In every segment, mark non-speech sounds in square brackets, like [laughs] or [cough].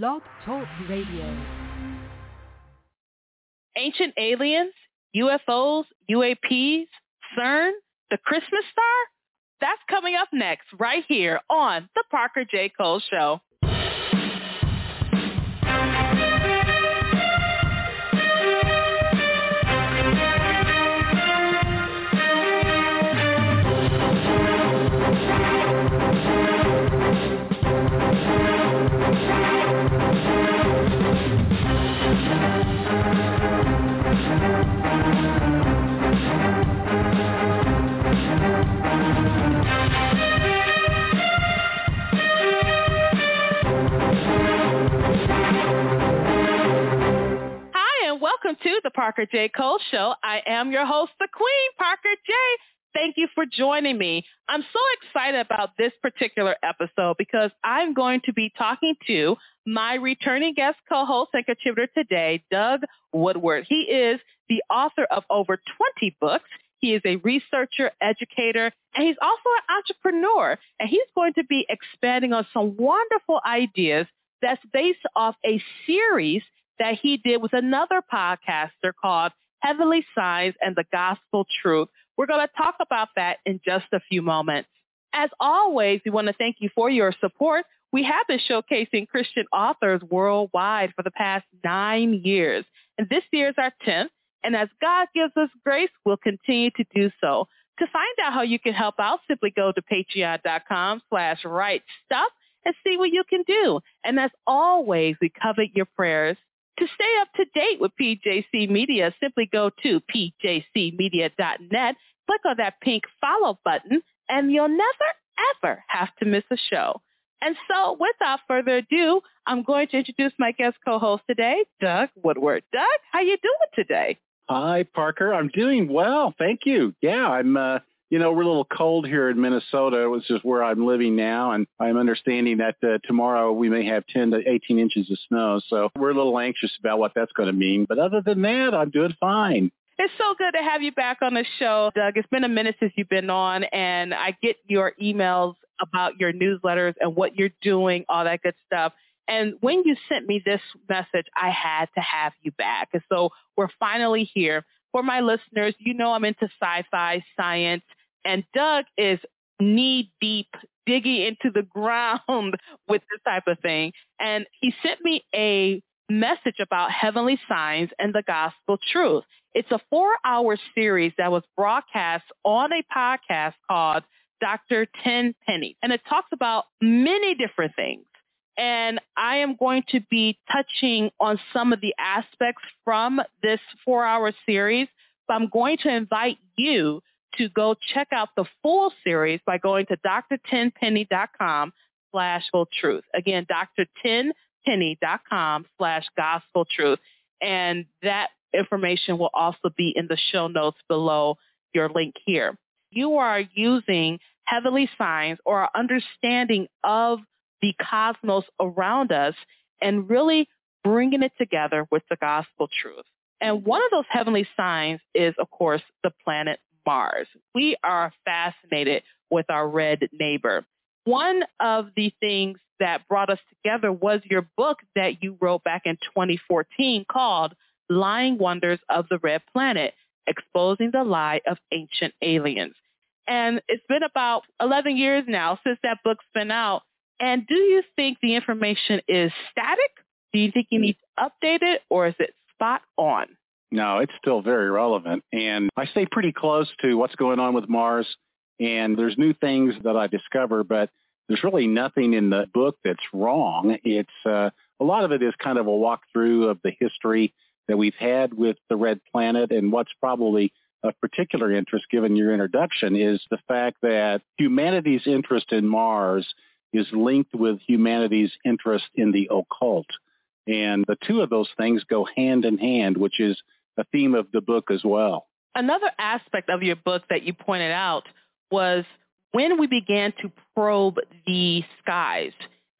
Blog Talk Radio. Ancient aliens, UFOs, UAPs, CERN, the Christmas star? That's coming up next right here on The Parker J. Cole Show. Welcome to the Parker J. Cole Show. I am your host, the Queen, Parker J. Thank you for joining me. I'm so excited about this particular episode because I'm going to be talking to my returning guest co-host and contributor today, Doug Woodward. He is the author of over 20 books. He is a researcher, educator, and he's also an entrepreneur. And he's going to be expanding on some wonderful ideas that's based off a series that he did with another podcaster called Heavenly Signs and the Gospel Truth. We're going to talk about that in just a few moments. As always, we want to thank you for your support. We have been showcasing Christian authors worldwide for the past nine years, and this year is our 10th. And as God gives us grace, we'll continue to do so. To find out how you can help out, simply go to patreon.com slash right stuff and see what you can do. And as always, we covet your prayers. To stay up to date with PJC Media, simply go to pjcmedia.net, click on that pink follow button, and you'll never, ever have to miss a show. And so without further ado, I'm going to introduce my guest co-host today, Doug Woodward. Doug, how you doing today? Hi, Parker. I'm doing well. Thank you. Yeah, I'm, uh, you know, we're a little cold here in Minnesota, which is where I'm living now. And I'm understanding that uh, tomorrow we may have 10 to 18 inches of snow. So we're a little anxious about what that's going to mean. But other than that, I'm doing fine. It's so good to have you back on the show, Doug. It's been a minute since you've been on, and I get your emails about your newsletters and what you're doing, all that good stuff. And when you sent me this message, I had to have you back. And so we're finally here. For my listeners, you know I'm into sci-fi, science, and Doug is knee deep digging into the ground [laughs] with this type of thing. And he sent me a message about heavenly signs and the gospel truth. It's a four-hour series that was broadcast on a podcast called Dr. Tenpenny. And it talks about many different things. And I am going to be touching on some of the aspects from this four-hour series. But I'm going to invite you to go check out the full series by going to drtenpenny.com slash truth. Again, drtenpenny.com slash gospel truth. And that information will also be in the show notes below your link here. You are using heavenly signs or understanding of the cosmos around us and really bringing it together with the gospel truth. And one of those heavenly signs is, of course, the planet Mars. We are fascinated with our red neighbor. One of the things that brought us together was your book that you wrote back in 2014 called Lying Wonders of the Red Planet, Exposing the Lie of Ancient Aliens. And it's been about 11 years now since that book's been out. And do you think the information is static? Do you think you need to update it or is it spot on? No, it's still very relevant. And I stay pretty close to what's going on with Mars. And there's new things that I discover, but there's really nothing in the book that's wrong. It's uh, a lot of it is kind of a walkthrough of the history that we've had with the red planet and what's probably of particular interest given your introduction is the fact that humanity's interest in Mars is linked with humanity's interest in the occult. And the two of those things go hand in hand, which is a theme of the book as well. Another aspect of your book that you pointed out was when we began to probe the skies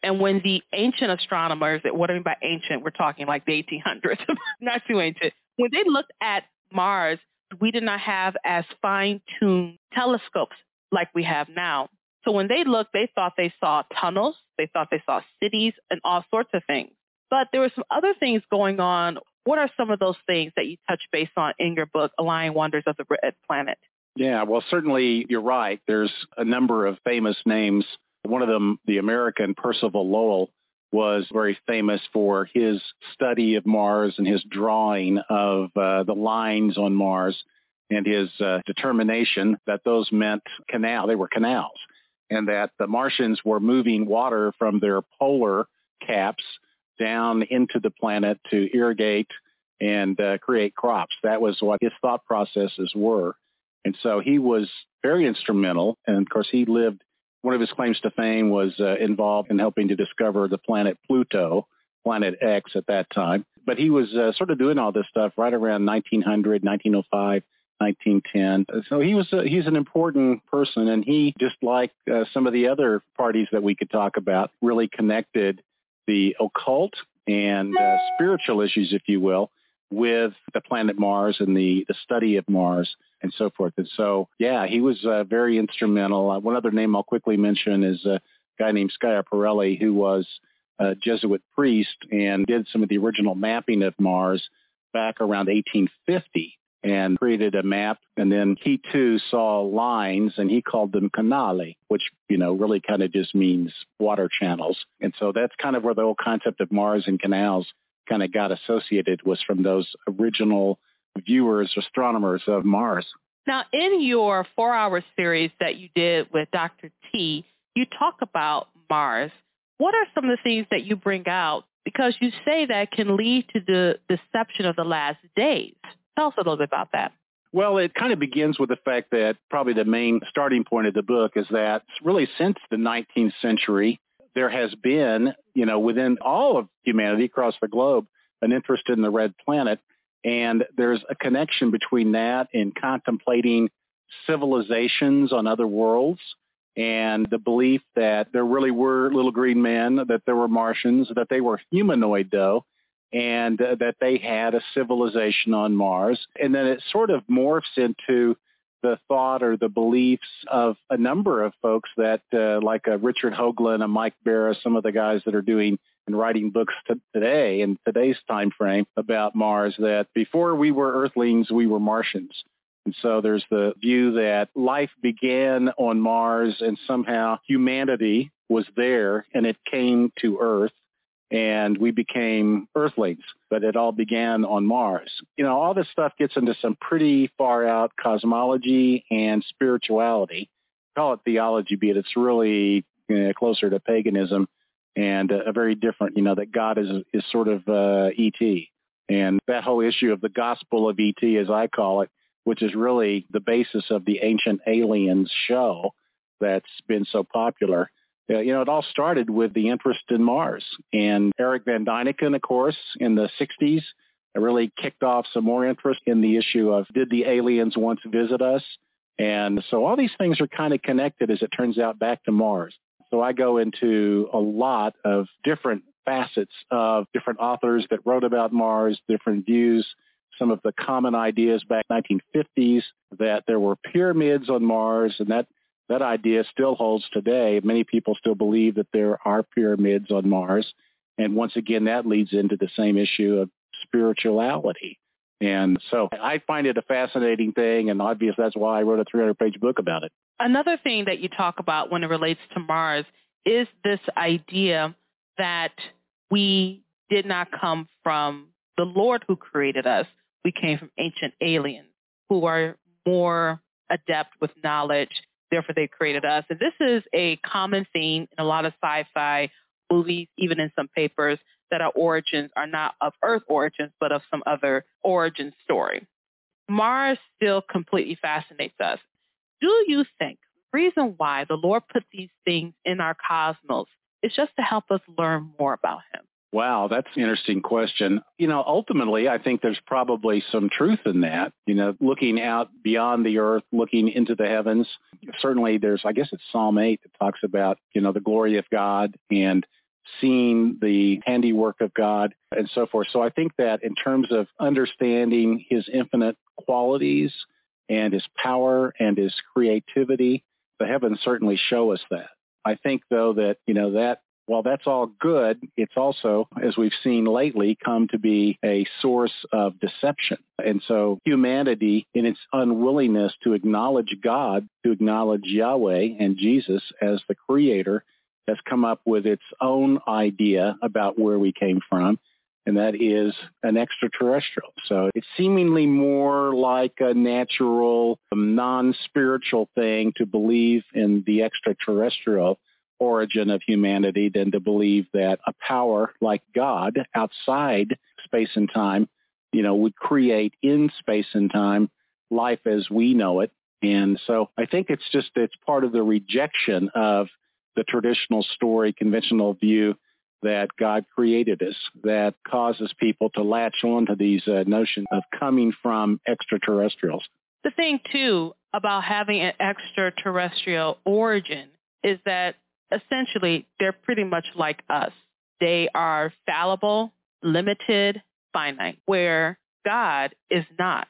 and when the ancient astronomers, what do I mean by ancient, we're talking like the 1800s, [laughs] not too ancient, when they looked at Mars, we did not have as fine-tuned telescopes like we have now. So when they looked, they thought they saw tunnels, they thought they saw cities and all sorts of things. But there were some other things going on. What are some of those things that you touch base on in your book, Alien Wonders of the Red Planet? Yeah, well, certainly you're right. There's a number of famous names. One of them, the American Percival Lowell, was very famous for his study of Mars and his drawing of uh, the lines on Mars and his uh, determination that those meant canal. They were canals and that the Martians were moving water from their polar caps down into the planet to irrigate and uh, create crops. That was what his thought processes were. And so he was very instrumental. And of course, he lived, one of his claims to fame was uh, involved in helping to discover the planet Pluto, planet X at that time. But he was uh, sort of doing all this stuff right around 1900, 1905. 1910. So he was a, he's an important person, and he just like uh, some of the other parties that we could talk about, really connected the occult and uh, spiritual issues, if you will, with the planet Mars and the, the study of Mars and so forth. And so, yeah, he was uh, very instrumental. Uh, one other name I'll quickly mention is a guy named Schiaparelli, who was a Jesuit priest and did some of the original mapping of Mars back around 1850 and created a map. And then he too saw lines and he called them canali, which, you know, really kind of just means water channels. And so that's kind of where the whole concept of Mars and canals kind of got associated was from those original viewers, astronomers of Mars. Now, in your four-hour series that you did with Dr. T, you talk about Mars. What are some of the things that you bring out? Because you say that can lead to the deception of the last days. Tell us a little bit about that. Well, it kind of begins with the fact that probably the main starting point of the book is that really since the 19th century, there has been, you know, within all of humanity across the globe, an interest in the red planet. And there's a connection between that and contemplating civilizations on other worlds and the belief that there really were little green men, that there were Martians, that they were humanoid though, and uh, that they had a civilization on Mars. And then it sort of morphs into the thought or the beliefs of a number of folks that, uh, like a Richard Hoagland, a Mike Bara, some of the guys that are doing and writing books t- today in today's time frame about Mars, that before we were Earthlings, we were Martians. And so there's the view that life began on Mars and somehow humanity was there and it came to Earth and we became Earthlings, but it all began on Mars. You know, all this stuff gets into some pretty far out cosmology and spirituality. Call it theology, but it's really you know, closer to paganism and a, a, very different, you know, that God is, is sort of uh, ET. And that whole issue of the gospel of ET, as I call it, which is really the basis of the Ancient Aliens show that's been so popular you know, it all started with the interest in Mars. And Eric Van Däniken, of course, in the 60s, really kicked off some more interest in the issue of did the aliens once visit us? And so all these things are kind of connected, as it turns out, back to Mars. So I go into a lot of different facets of different authors that wrote about Mars, different views, some of the common ideas back 1950s that there were pyramids on Mars, and that that idea still holds today. Many people still believe that there are pyramids on Mars. And once again, that leads into the same issue of spirituality. And so I find it a fascinating thing, and obviously that's why I wrote a 300-page book about it. Another thing that you talk about when it relates to Mars is this idea that we did not come from the Lord who created us. We came from ancient aliens who are more adept with knowledge therefore they created us. And this is a common theme in a lot of sci-fi movies, even in some papers, that our origins are not of Earth origins, but of some other origin story. Mars still completely fascinates us. Do you think the reason why the Lord put these things in our cosmos is just to help us learn more about him? Wow, that's an interesting question. You know, ultimately, I think there's probably some truth in that. You know, looking out beyond the earth, looking into the heavens. Certainly, there's, I guess it's Psalm 8 that talks about, you know, the glory of God and seeing the handiwork of God and so forth. So I think that in terms of understanding his infinite qualities and his power and his creativity, the heavens certainly show us that. I think, though, that, you know, that while that's all good, it's also, as we've seen lately, come to be a source of deception. And so humanity, in its unwillingness to acknowledge God, to acknowledge Yahweh and Jesus as the creator, has come up with its own idea about where we came from, and that is an extraterrestrial. So it's seemingly more like a natural, non-spiritual thing to believe in the extraterrestrial origin of humanity than to believe that a power like God outside space and time, you know, would create in space and time life as we know it. And so I think it's just, it's part of the rejection of the traditional story, conventional view that God created us that causes people to latch on to these uh, notions of coming from extraterrestrials. The thing, too, about having an extraterrestrial origin is that essentially they're pretty much like us. They are fallible, limited, finite, where God is not.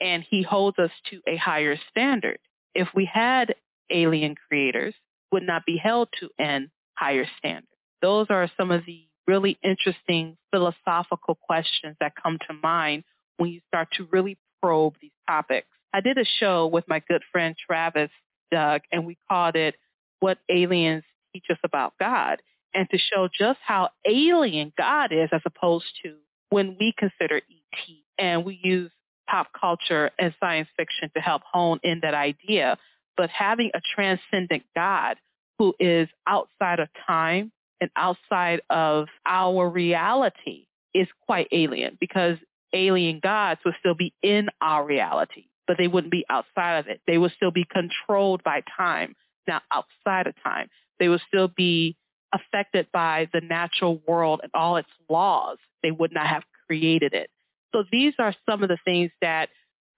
And he holds us to a higher standard. If we had alien creators, would not be held to an higher standard. Those are some of the really interesting philosophical questions that come to mind when you start to really probe these topics. I did a show with my good friend Travis Doug, and we called it What Aliens Teach Us About God, and to show just how alien God is as opposed to when we consider ET. And we use pop culture and science fiction to help hone in that idea. But having a transcendent God who is outside of time and outside of our reality is quite alien because alien gods would still be in our reality, but they wouldn't be outside of it. They would still be controlled by time, not outside of time. They would still be affected by the natural world and all its laws. They would not have created it. So these are some of the things that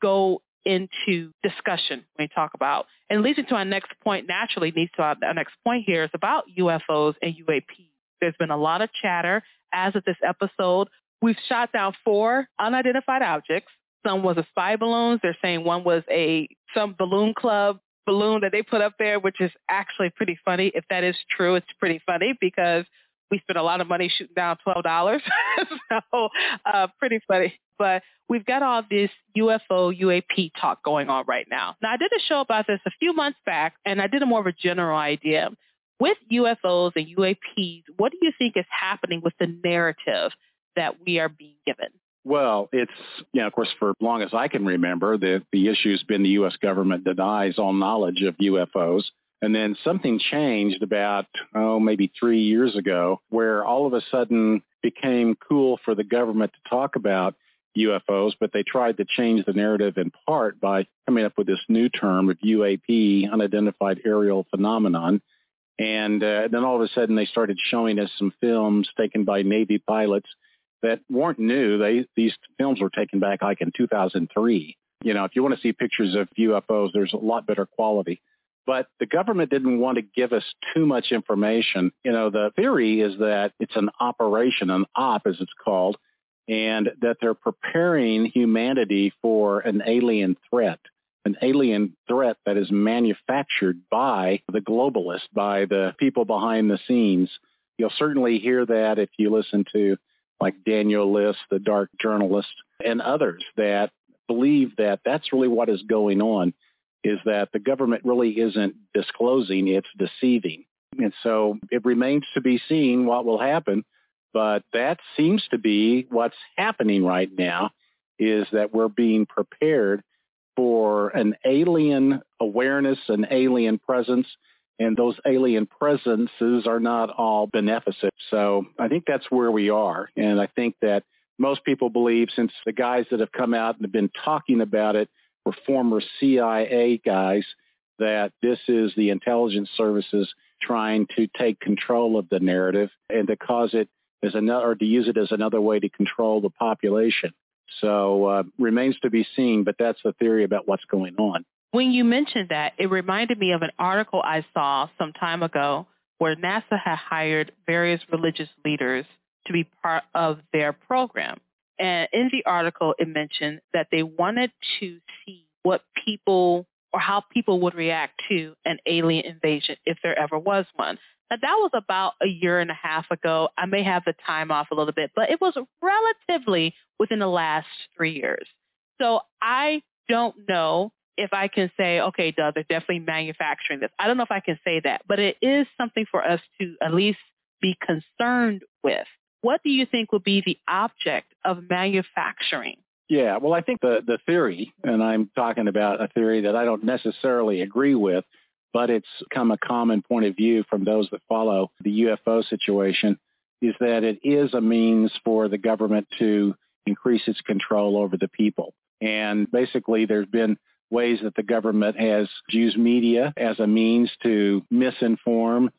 go into discussion when we talk about, and leads to our next point, naturally leads to our, our next point here is about UFOs and UAPs. There's been a lot of chatter as of this episode. We've shot down four unidentified objects. Some was a spy balloons. They're saying one was a some balloon club balloon that they put up there, which is actually pretty funny. If that is true, it's pretty funny because we spent a lot of money shooting down twelve dollars. [laughs] so uh, pretty funny. But we've got all this UFO UAP talk going on right now. Now I did a show about this a few months back, and I did a more of a general idea. With UFOs and UAPs, what do you think is happening with the narrative that we are being given? Well, it's, you know, of course, for as long as I can remember, the, the issue's been the U.S. government denies all knowledge of UFOs. And then something changed about, oh, maybe three years ago, where all of a sudden became cool for the government to talk about UFOs, but they tried to change the narrative in part by coming up with this new term of UAP, unidentified aerial phenomenon. And uh, then all of a sudden they started showing us some films taken by Navy pilots that weren't new. They these films were taken back like in 2003. You know, if you want to see pictures of UFOs, there's a lot better quality. But the government didn't want to give us too much information. You know, the theory is that it's an operation, an op as it's called, and that they're preparing humanity for an alien threat, an alien threat that is manufactured by the globalists, by the people behind the scenes. You'll certainly hear that if you listen to like Daniel Liszt, the dark journalist, and others that believe that that's really what is going on is that the government really isn't disclosing, it's deceiving. And so it remains to be seen what will happen. But that seems to be what's happening right now is that we're being prepared for an alien awareness, an alien presence, and those alien presences are not all beneficent. So I think that's where we are. And I think that most people believe since the guys that have come out and have been talking about it were former CIA guys that this is the intelligence services trying to take control of the narrative and to cause it as another, or to use it as another way to control the population. So uh, remains to be seen, but that's the theory about what's going on. When you mentioned that, it reminded me of an article I saw some time ago where NASA had hired various religious leaders to be part of their program. And in the article, it mentioned that they wanted to see what people or how people would react to an alien invasion if there ever was one. Now, that was about a year and a half ago. I may have the time off a little bit, but it was relatively within the last three years. So I don't know if I can say, okay, Doug, they're definitely manufacturing this. I don't know if I can say that, but it is something for us to at least be concerned with. What do you think would be the object of manufacturing? Yeah, well, I think the, the theory, and I'm talking about a theory that I don't necessarily agree with, but it's come a common point of view from those that follow the UFO situation, is that it is a means for the government to increase its control over the people. And basically, there's been ways that the government has used media as a means to misinform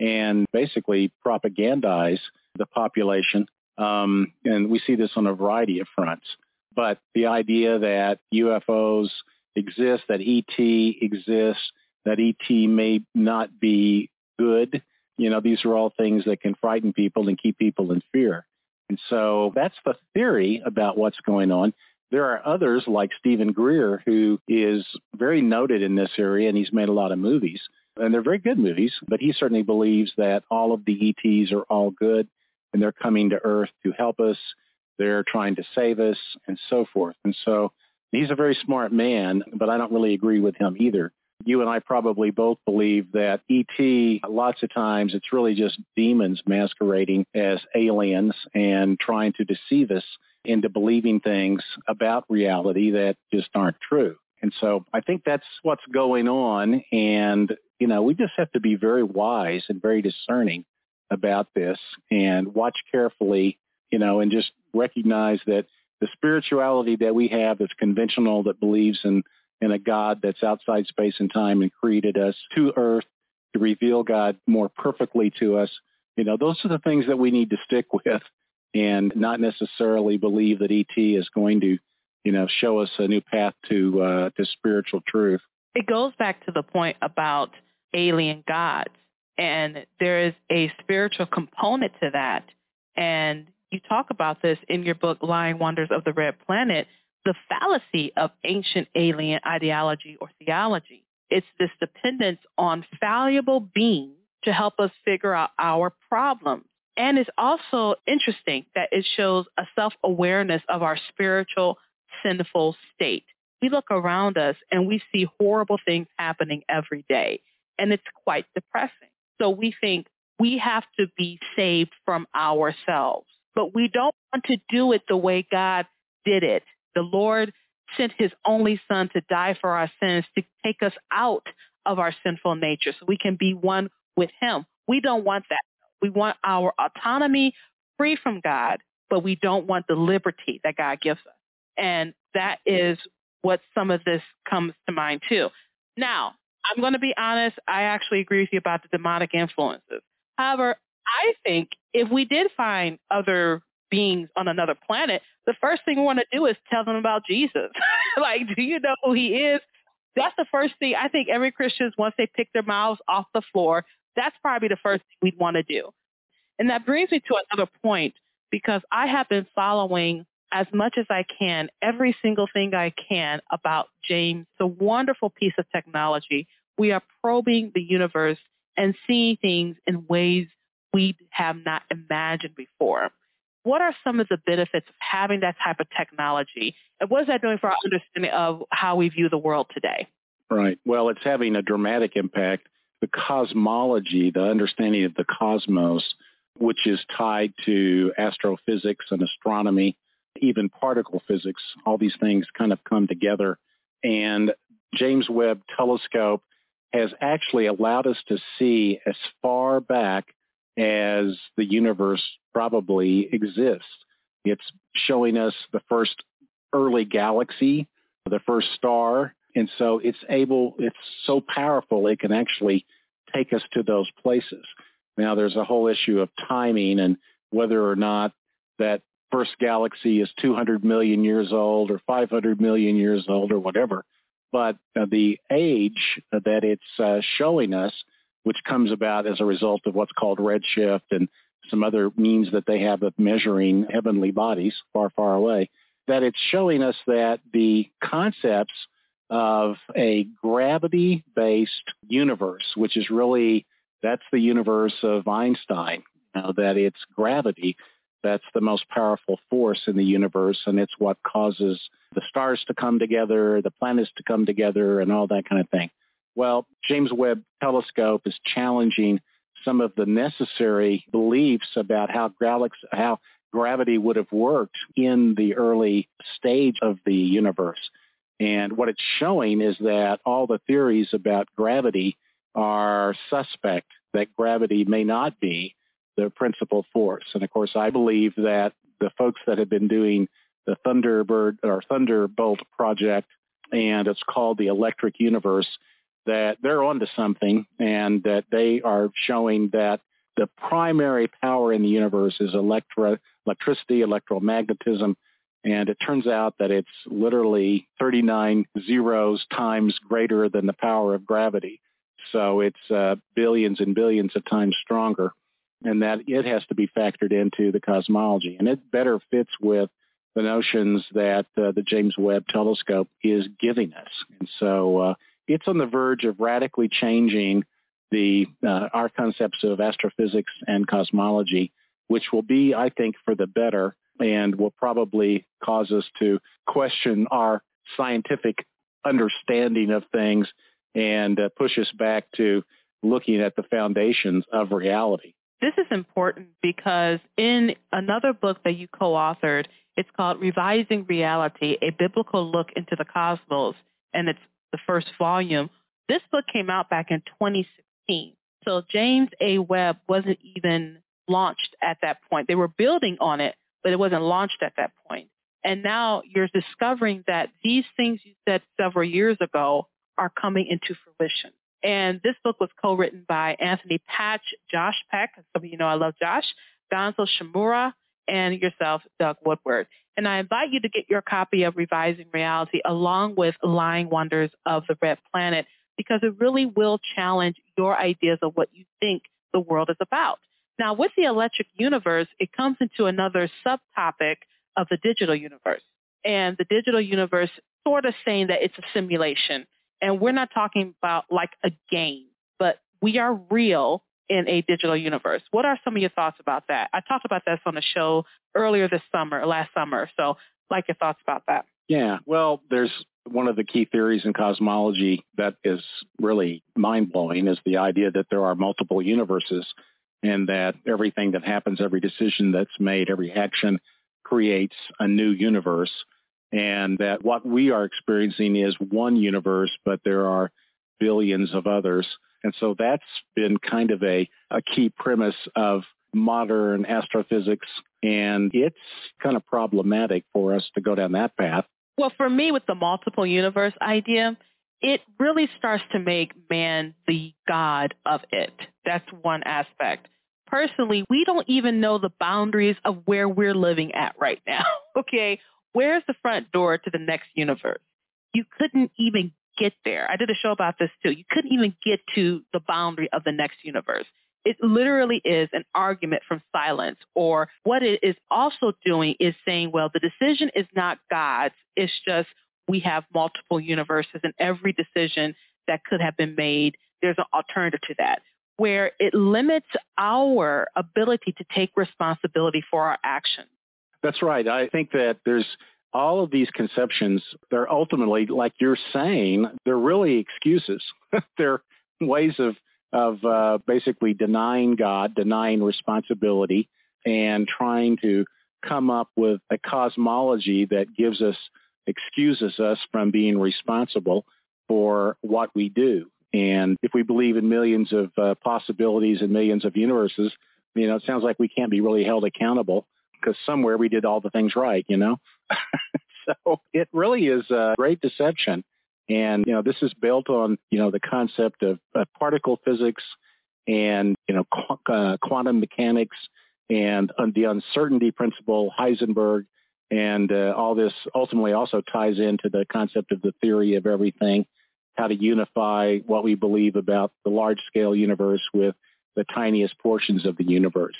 and basically propagandize the population. Um, and we see this on a variety of fronts. But the idea that UFOs exist, that ET exists, that ET may not be good, you know, these are all things that can frighten people and keep people in fear. And so that's the theory about what's going on. There are others like Steven Greer, who is very noted in this area, and he's made a lot of movies. And they're very good movies, but he certainly believes that all of the ETs are all good and they're coming to Earth to help us. They're trying to save us and so forth. And so he's a very smart man, but I don't really agree with him either. You and I probably both believe that ET, lots of times it's really just demons masquerading as aliens and trying to deceive us into believing things about reality that just aren't true. And so I think that's what's going on. And, you know, we just have to be very wise and very discerning about this and watch carefully, you know, and just recognize that the spirituality that we have that's conventional, that believes in, in a God that's outside space and time and created us to earth to reveal God more perfectly to us, you know, those are the things that we need to stick [laughs] with and not necessarily believe that ET is going to, you know, show us a new path to uh, to spiritual truth. It goes back to the point about alien gods, and there is a spiritual component to that. And you talk about this in your book, Lying Wonders of the Red Planet, the fallacy of ancient alien ideology or theology. It's this dependence on fallible beings to help us figure out our problems. And it's also interesting that it shows a self-awareness of our spiritual sinful state. We look around us and we see horrible things happening every day, and it's quite depressing. So we think we have to be saved from ourselves, but we don't want to do it the way God did it. The Lord sent his only son to die for our sins to take us out of our sinful nature so we can be one with him. We don't want that. We want our autonomy free from God, but we don't want the liberty that God gives us. And that is what some of this comes to mind too. Now, I'm going to be honest. I actually agree with you about the demonic influences. However, I think if we did find other beings on another planet, the first thing we want to do is tell them about Jesus. [laughs] like, do you know who he is? That's the first thing I think every Christian, once they pick their mouths off the floor, that's probably the first thing we'd want to do. And that brings me to another point because I have been following as much as I can, every single thing I can about James, the wonderful piece of technology. We are probing the universe and seeing things in ways we have not imagined before. What are some of the benefits of having that type of technology? And what is that doing for our understanding of how we view the world today? Right. Well, it's having a dramatic impact the cosmology, the understanding of the cosmos, which is tied to astrophysics and astronomy, even particle physics. All these things kind of come together. And James Webb Telescope has actually allowed us to see as far back as the universe probably exists. It's showing us the first early galaxy, the first star, and so it's able, it's so powerful, it can actually take us to those places. Now there's a whole issue of timing and whether or not that first galaxy is 200 million years old or 500 million years old or whatever. But uh, the age that it's uh, showing us, which comes about as a result of what's called redshift and some other means that they have of measuring heavenly bodies far, far away, that it's showing us that the concepts of a gravity-based universe, which is really that's the universe of Einstein. You know, that it's gravity that's the most powerful force in the universe, and it's what causes the stars to come together, the planets to come together, and all that kind of thing. Well, James Webb Telescope is challenging some of the necessary beliefs about how, galaxy, how gravity would have worked in the early stage of the universe. And what it's showing is that all the theories about gravity are suspect, that gravity may not be the principal force. And of course, I believe that the folks that have been doing the Thunderbird or Thunderbolt project, and it's called the Electric Universe, that they're onto something and that they are showing that the primary power in the universe is electro, electricity, electromagnetism, and it turns out that it's literally 39 zeros times greater than the power of gravity. So it's uh, billions and billions of times stronger, and that it has to be factored into the cosmology. And it better fits with the notions that uh, the James Webb Telescope is giving us. And so uh, it's on the verge of radically changing the uh, our concepts of astrophysics and cosmology, which will be, I think, for the better and will probably cause us to question our scientific understanding of things and uh, push us back to looking at the foundations of reality. This is important because in another book that you co-authored, it's called Revising Reality, a biblical look into the cosmos, and it's the first volume. This book came out back in 2016. So James A. Webb wasn't even launched at that point. They were building on it, but it wasn't launched at that point. And now you're discovering that these things you said several years ago are coming into fruition. And this book was co-written by Anthony Patch, Josh Peck, some of you know I love Josh, Gonzo Shimura, and yourself, Doug Woodward. And I invite you to get your copy of Revising Reality along with Lying Wonders of the Red Planet because it really will challenge your ideas of what you think the world is about. Now, with the electric universe, it comes into another subtopic of the digital universe. And the digital universe sort of saying that it's a simulation. And we're not talking about like a game, but we are real in a digital universe. What are some of your thoughts about that? I talked about this on the show earlier this summer, last summer. So like your thoughts about that. Yeah, well, there's one of the key theories in cosmology that is really mind-blowing is the idea that there are multiple universes and that everything that happens, every decision that's made, every action creates a new universe and that what we are experiencing is one universe, but there are billions of others. And so that's been kind of a, a key premise of modern astrophysics. And it's kind of problematic for us to go down that path. Well, for me, with the multiple universe idea, it really starts to make man the god of it. That's one aspect. Personally, we don't even know the boundaries of where we're living at right now. [laughs] okay. Where's the front door to the next universe? You couldn't even get there. I did a show about this too. You couldn't even get to the boundary of the next universe. It literally is an argument from silence. Or what it is also doing is saying, well, the decision is not God's. It's just we have multiple universes and every decision that could have been made, there's an alternative to that where it limits our ability to take responsibility for our actions. That's right. I think that there's all of these conceptions, they're ultimately, like you're saying, they're really excuses. [laughs] they're ways of, of uh, basically denying God, denying responsibility, and trying to come up with a cosmology that gives us, excuses us from being responsible for what we do. And if we believe in millions of uh, possibilities and millions of universes, you know, it sounds like we can't be really held accountable because somewhere we did all the things right, you know? [laughs] so it really is a great deception. And, you know, this is built on, you know, the concept of particle physics and, you know, qu- uh, quantum mechanics and uh, the uncertainty principle, Heisenberg, and uh, all this ultimately also ties into the concept of the theory of everything, how to unify what we believe about the large scale universe with the tiniest portions of the universe.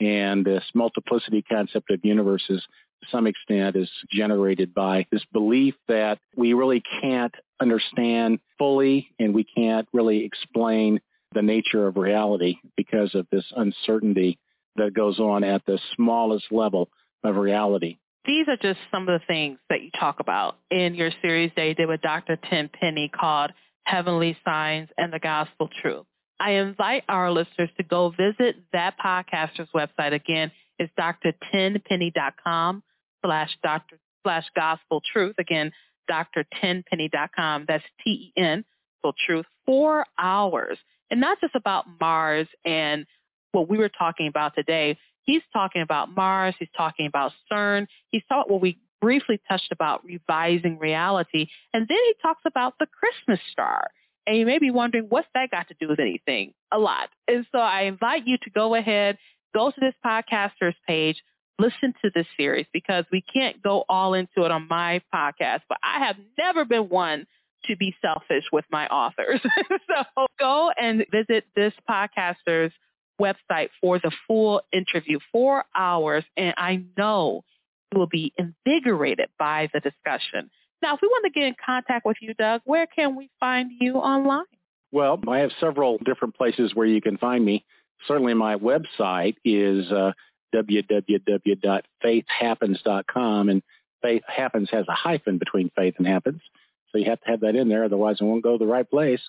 And this multiplicity concept of universes to some extent is generated by this belief that we really can't understand fully and we can't really explain the nature of reality because of this uncertainty that goes on at the smallest level of reality. These are just some of the things that you talk about in your series that you did with Dr. Ten Penny called Heavenly Signs and the Gospel Truth. I invite our listeners to go visit that podcaster's website. Again, it's drtenpenny.com slash doctor slash gospel truth. Again, drtenpenny.com. That's T-E-N, so truth, four hours. And not just about Mars and what we were talking about today. He's talking about Mars. He's talking about CERN. He's talking what we briefly touched about revising reality. And then he talks about the Christmas star. And you may be wondering, what's that got to do with anything? A lot. And so I invite you to go ahead, go to this podcaster's page, listen to this series because we can't go all into it on my podcast, but I have never been one to be selfish with my authors. [laughs] so go and visit this podcaster's website for the full interview, four hours, and I know you will be invigorated by the discussion. Now, if we want to get in contact with you, Doug, where can we find you online? Well, I have several different places where you can find me. Certainly my website is uh, www.faithhappens.com, and faith happens has a hyphen between faith and happens. So you have to have that in there, otherwise it won't go to the right place.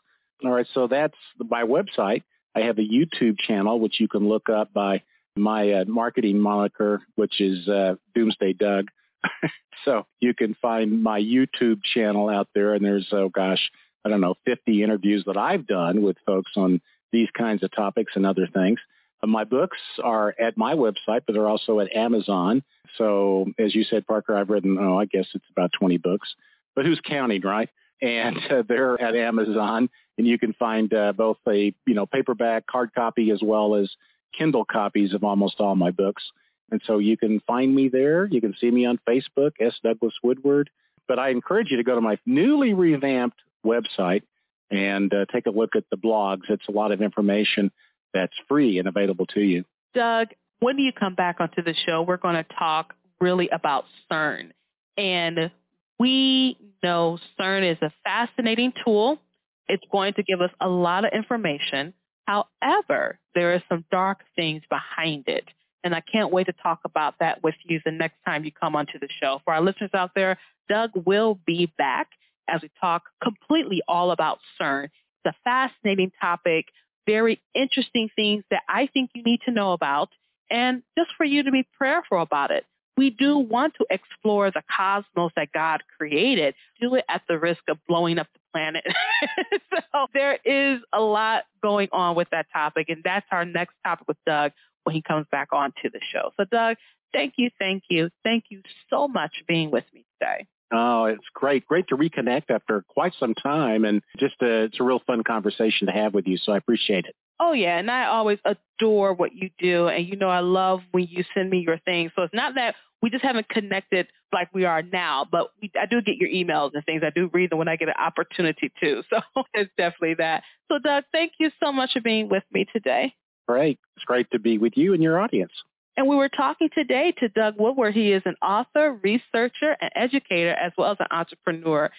All right, so that's my website. I have a YouTube channel, which you can look up by my uh, marketing moniker, which is uh, Doomsday Doug. [laughs] so you can find my YouTube channel out there, and there's oh gosh, I don't know, 50 interviews that I've done with folks on these kinds of topics and other things. Uh, my books are at my website, but they're also at Amazon. So as you said, Parker, I've written, oh, I guess it's about 20 books, but who's counting, right? And uh, they're at Amazon, and you can find uh, both a you know paperback, hard copy, as well as Kindle copies of almost all my books. And so you can find me there. You can see me on Facebook, S. Douglas Woodward. But I encourage you to go to my newly revamped website and uh, take a look at the blogs. It's a lot of information that's free and available to you. Doug, when do you come back onto the show, we're going to talk really about CERN. And we know CERN is a fascinating tool. It's going to give us a lot of information. However, there are some dark things behind it. And I can't wait to talk about that with you the next time you come onto the show. For our listeners out there, Doug will be back as we talk completely all about CERN. It's a fascinating topic, very interesting things that I think you need to know about, and just for you to be prayerful about it. We do want to explore the cosmos that God created, do it at the risk of blowing up the planet. [laughs] so there is a lot going on with that topic, and that's our next topic with Doug when he comes back onto the show. So Doug, thank you, thank you, thank you so much for being with me today. Oh, it's great. Great to reconnect after quite some time and just a, it's a real fun conversation to have with you. So I appreciate it. Oh yeah, and I always adore what you do, and you know I love when you send me your things. So it's not that we just haven't connected like we are now, but we, I do get your emails and things. I do read them when I get an opportunity to. [laughs] So it's definitely that. So Doug, thank you so much for being with me today. Great. It's great to be with you and your audience. And we were talking today to Doug Woodward. He is an author, researcher, and educator, as well as an entrepreneur.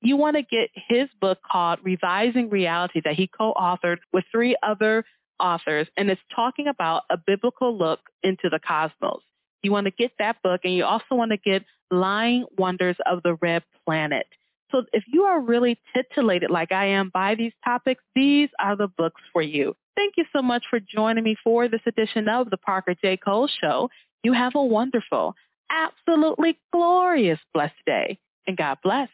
You want to get his book called Revising Reality that he co-authored with three other authors, and it's talking about a biblical look into the cosmos. You want to get that book, and you also want to get Lying Wonders of the Red Planet. So if you are really titillated like I am by these topics, these are the books for you. Thank you so much for joining me for this edition of the Parker J. Cole Show. You have a wonderful, absolutely glorious, blessed day. And God bless.